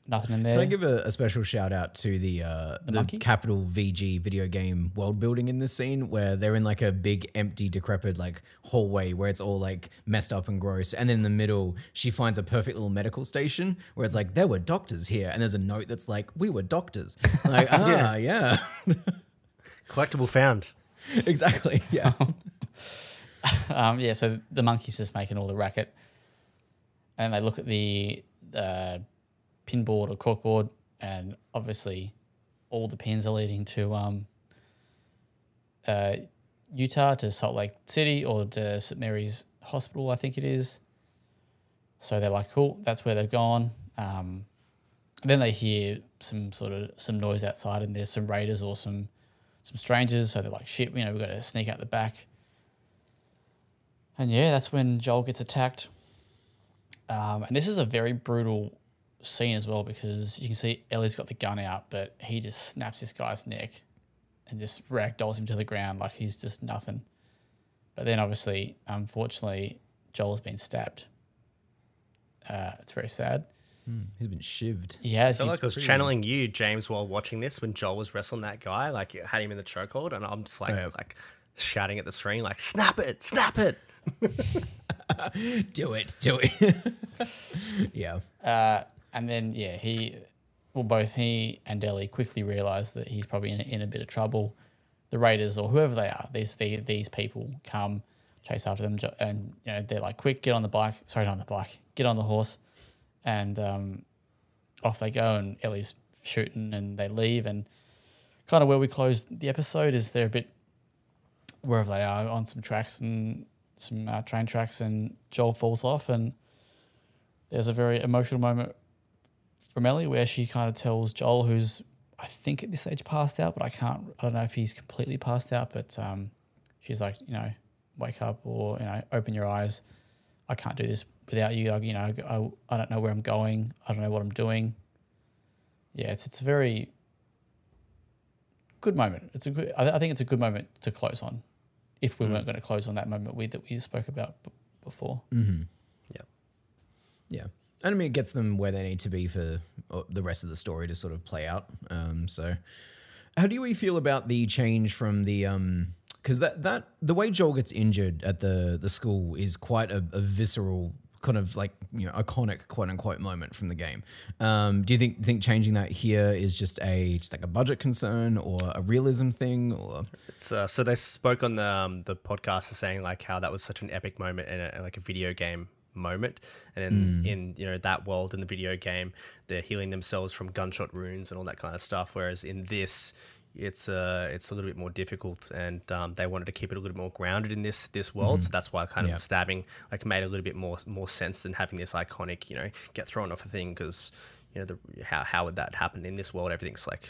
Nothing in there. Can I give a, a special shout out to the uh, the, monkey? capital VG video game world building in this scene where they're in like a big empty decrepit like hallway where it's all like messed up and gross and then in the middle she finds a perfect little medical station where it's like there were doctors here and there's a note that's like we were doctors like ah yeah, yeah Collectible found. exactly yeah um, yeah, so the monkey's just making all the racket, and they look at the uh, pinboard or corkboard, and obviously, all the pins are leading to um, uh, Utah to Salt Lake City or to St Mary's Hospital, I think it is. So they're like, cool, that's where they've gone. Um, then they hear some sort of some noise outside, and there's some raiders or some some strangers. So they're like, shit, you know, we've got to sneak out the back. And yeah, that's when Joel gets attacked. Um, and this is a very brutal scene as well because you can see Ellie's got the gun out, but he just snaps this guy's neck and just ragdolls him to the ground like he's just nothing. But then obviously, unfortunately, Joel's been stabbed. Uh, it's very sad. he's been shivved He has. I felt he's- like I was channeling you, James, while watching this when Joel was wrestling that guy, like had him in the chokehold, and I'm just like, Yeah. like shouting at the screen, like, "Snap it, snap it!" do it do it yeah Uh, and then yeah, he, well, both he and Ellie quickly realize that he's probably in a, in a bit of trouble. The raiders or whoever they are, these the, these people come chase after them, and you know they're like, "Quick, get on the bike! Sorry, not on the bike. Get on the horse!" And um, off they go. And Ellie's shooting, and they leave. And kind of where we close the episode is they're a bit wherever they are on some tracks and some uh, train tracks, and Joel falls off, and there's a very emotional moment from Ellie where she kind of tells Joel, who's I think at this stage passed out, but I can't. I don't know if he's completely passed out, but um, she's like, you know, wake up or you know, open your eyes. I can't do this without you. Like, you know, I, I don't know where I'm going. I don't know what I'm doing. Yeah, it's it's a very good moment. It's a good. I, th- I think it's a good moment to close on. If we weren't going to close on that moment we that we spoke about b- before. Yeah. Yeah. And I mean, it gets them where they need to be for uh, the rest of the story to sort of play out. Um, so, how do we feel about the change from the um? Because that that the way Joel gets injured at the the school is quite a, a visceral kind of like you know iconic quote unquote moment from the game. Um, do you think think changing that here is just a just like a budget concern or a realism thing or It's, uh, so they spoke on the um, the podcast saying like how that was such an epic moment in a, like a video game moment, and in, in you know that world in the video game, they're healing themselves from gunshot wounds and all that kind of stuff. Whereas in this, it's uh it's a little bit more difficult, and um, they wanted to keep it a little bit more grounded in this this world. So that's why kind of Yeah. stabbing like made a little bit more more sense than having this iconic you know get thrown off a thing because you know the how how would that happen in this world? Everything's like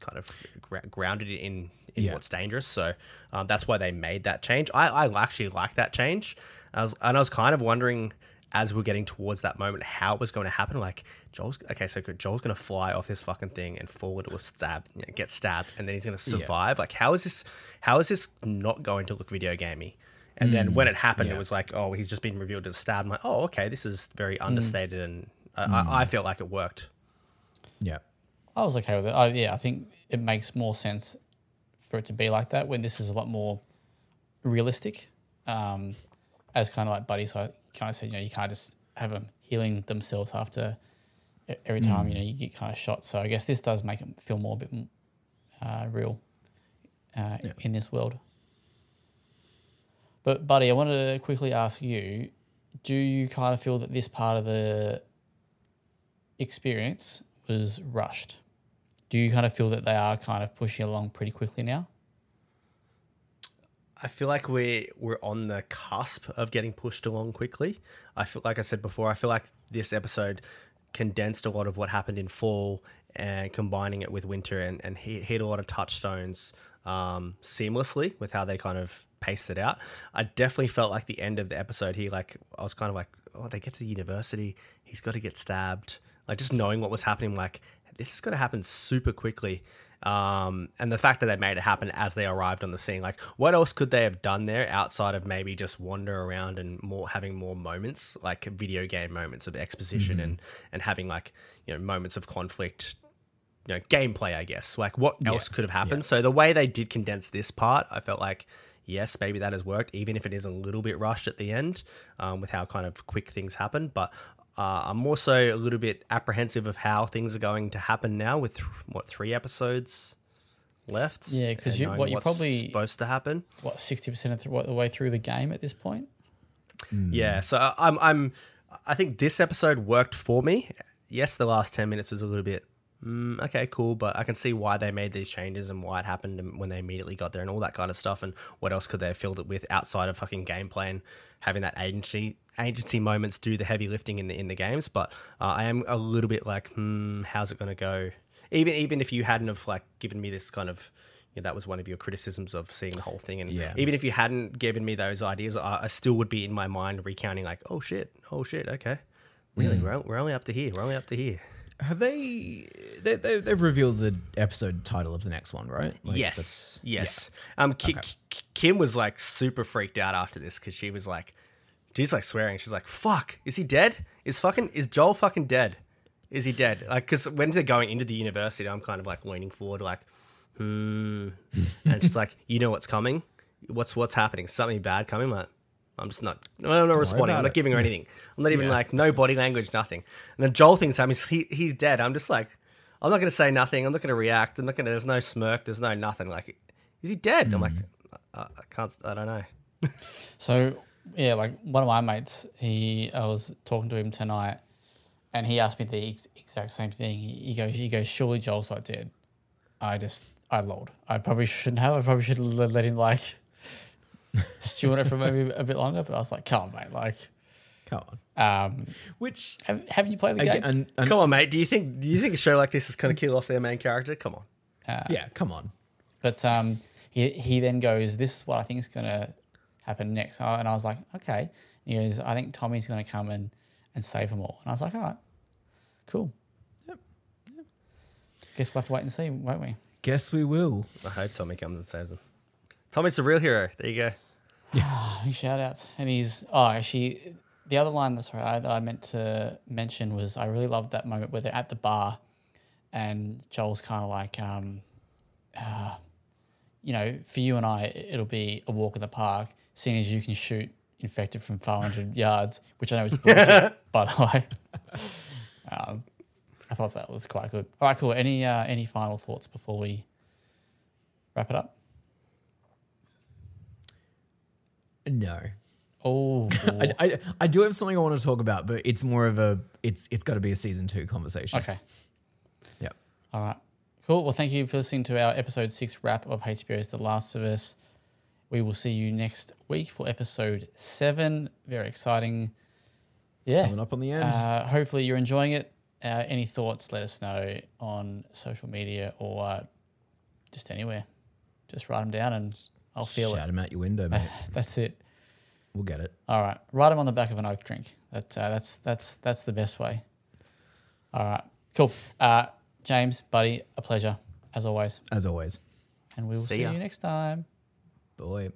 kind of gra- grounded in in Yeah. what's dangerous. So um, that's why they made that change. I, I actually like that change. I was and I was kind of wondering as we're getting towards that moment how it was going to happen. Like Joel's okay, so good. Joel's going to fly off this fucking thing and fall into a stab, you know, get stabbed, and then he's going to survive. Like how is this? How is this not going to look video gamey? And then when it mm, happened, yeah. it was like, oh, he's just been revealed as stabbed. I'm like, oh, okay, this is very mm. understated, and I, I, mm. I felt like it worked. yeah I was okay with it. I, yeah, I think it makes more sense for it to be like that when this is a lot more realistic. Um, as kind of like Buddy so kind of said, you know, you can't just have them healing themselves after every time you know you get kind of shot. So I guess this does make it feel more a bit uh, real uh, in this world. But Buddy, I wanted to quickly ask you: Do you kind of feel that this part of the experience was rushed? Do you kind of feel that they are kind of pushing along pretty quickly now? I feel like we're we're on the cusp of getting pushed along quickly. I feel like I said before. I feel like this episode condensed a lot of what happened in fall and combining it with winter and and hit, a lot of touchstones um, seamlessly with how they kind of paced it out. I definitely felt like the end of the episode here, like I was kind of like, oh, they get to the university, he's got to get stabbed. Like just knowing what was happening, like this is going to happen super quickly. Um, and the fact that they made it happen as they arrived on the scene, like what else could they have done there outside of maybe just wander around and more having more moments, like video game moments of exposition and and having like you know moments of conflict, you know gameplay, I guess. Like what else could have happened? So the way they did condense this part, I felt like yes, maybe that has worked, even if it is a little bit rushed at the end um, with how kind of quick things happen. But uh, I'm also a little bit apprehensive of how things are going to happen now with what three episodes left. Yeah, because you- knowing what you what's probably- supposed to happen. What sixty percent of th- the way through the game at this point? Yeah, so I'm I'm I think this episode worked for me. Yes, the last ten minutes was a little bit mm, okay, cool, but I can see why they made these changes and why it happened and when they immediately got there and all that kind of stuff and what else could they have filled it with outside of fucking gameplay and having that agency agency moments do the heavy lifting in the in the games. But uh, I am a little bit like, hmm, how's it going to go? Even even if you hadn't have like given me this kind of you know, that was one of your criticisms of seeing the whole thing. And Yeah. even if you hadn't given me those ideas, I, I still would be in my mind recounting like, oh shit, oh shit, okay, really, we're, we're only up to here, we're only up to here. Have they, they, they they've revealed the episode title of the next one, right? Like, yes, yes. Um, Ki- Ki- Kim was like super freaked out after this because she was like, she's like swearing. She's like, "Fuck, is he dead? Is fucking is Joel fucking dead? Is he dead?" Like, because when they're going into the university, I'm kind of like leaning forward, like, hmm, and she's like, "You know what's coming? What's what's happening? Something bad coming?" Like, I'm just not. I'm not responding. I'm about not it. giving her anything. I'm not even Yeah. like no body language, nothing. And then Joel thinks happening. He, he's dead. I'm just like, I'm not going to say nothing. I'm not going to react. I'm not going to. There's no smirk. There's no nothing. Like, is he dead? I'm like, hmm. I, I can't. I don't know. So yeah, like one of my mates, he I was talking to him tonight, and he asked me the ex- exact same thing. He, he goes, he goes, surely Joel's not dead. I just I lolled. I probably shouldn't have. I probably should have let, let him like stew on it for maybe a bit longer. But I was like, come on, mate. Like, Come on. um, Which have, have you played the game? again, and, and Come on, mate. Do you think? Do you think a show like this is going to kill off their main character? Come on. yeah, come on. But um, he he then goes, "This is what I think is going to happen next." Uh, And I was like, "Okay." He goes, I think Tommy's going to come and, and save them all. And I was like, all right, cool. Yep. Guess we'll have to wait and see, won't we? Guess we will. I hope Tommy comes and saves him. Tommy's the real hero. There you go. Big shout outs. And he's, oh, actually, the other line that's right that I meant to mention was I really loved that moment where they're at the bar and Joel's kind of like, um, uh, you know, for you and I, it'll be a walk in the park, seeing as you can shoot infected from 500 yards, which I know is bullshit, by the way. Um, I thought that was quite good. All right, cool. Any uh, any final thoughts before we wrap it up? No. Oh, I, I, I do have something I want to talk about, but it's more of a it's it's got to be a season two conversation. okay. Yep. All right. Cool. Well, thank you for listening to our episode six wrap of HBO's The Last of Us. We will see you next week for episode seven. Very exciting. Yeah. Coming up on the end. Uh, hopefully you're enjoying it. Uh, any thoughts, let us know on social media or uh, just anywhere. Just write them down and I'll feel Shout it. them out your window, mate. That's it. we'll get it. All right. Write them on the back of an oak drink. That, uh, that's, that's, that's the best way. All right. Cool. Uh, James, buddy, a pleasure as always. As always. And we will See see you next time. Boy.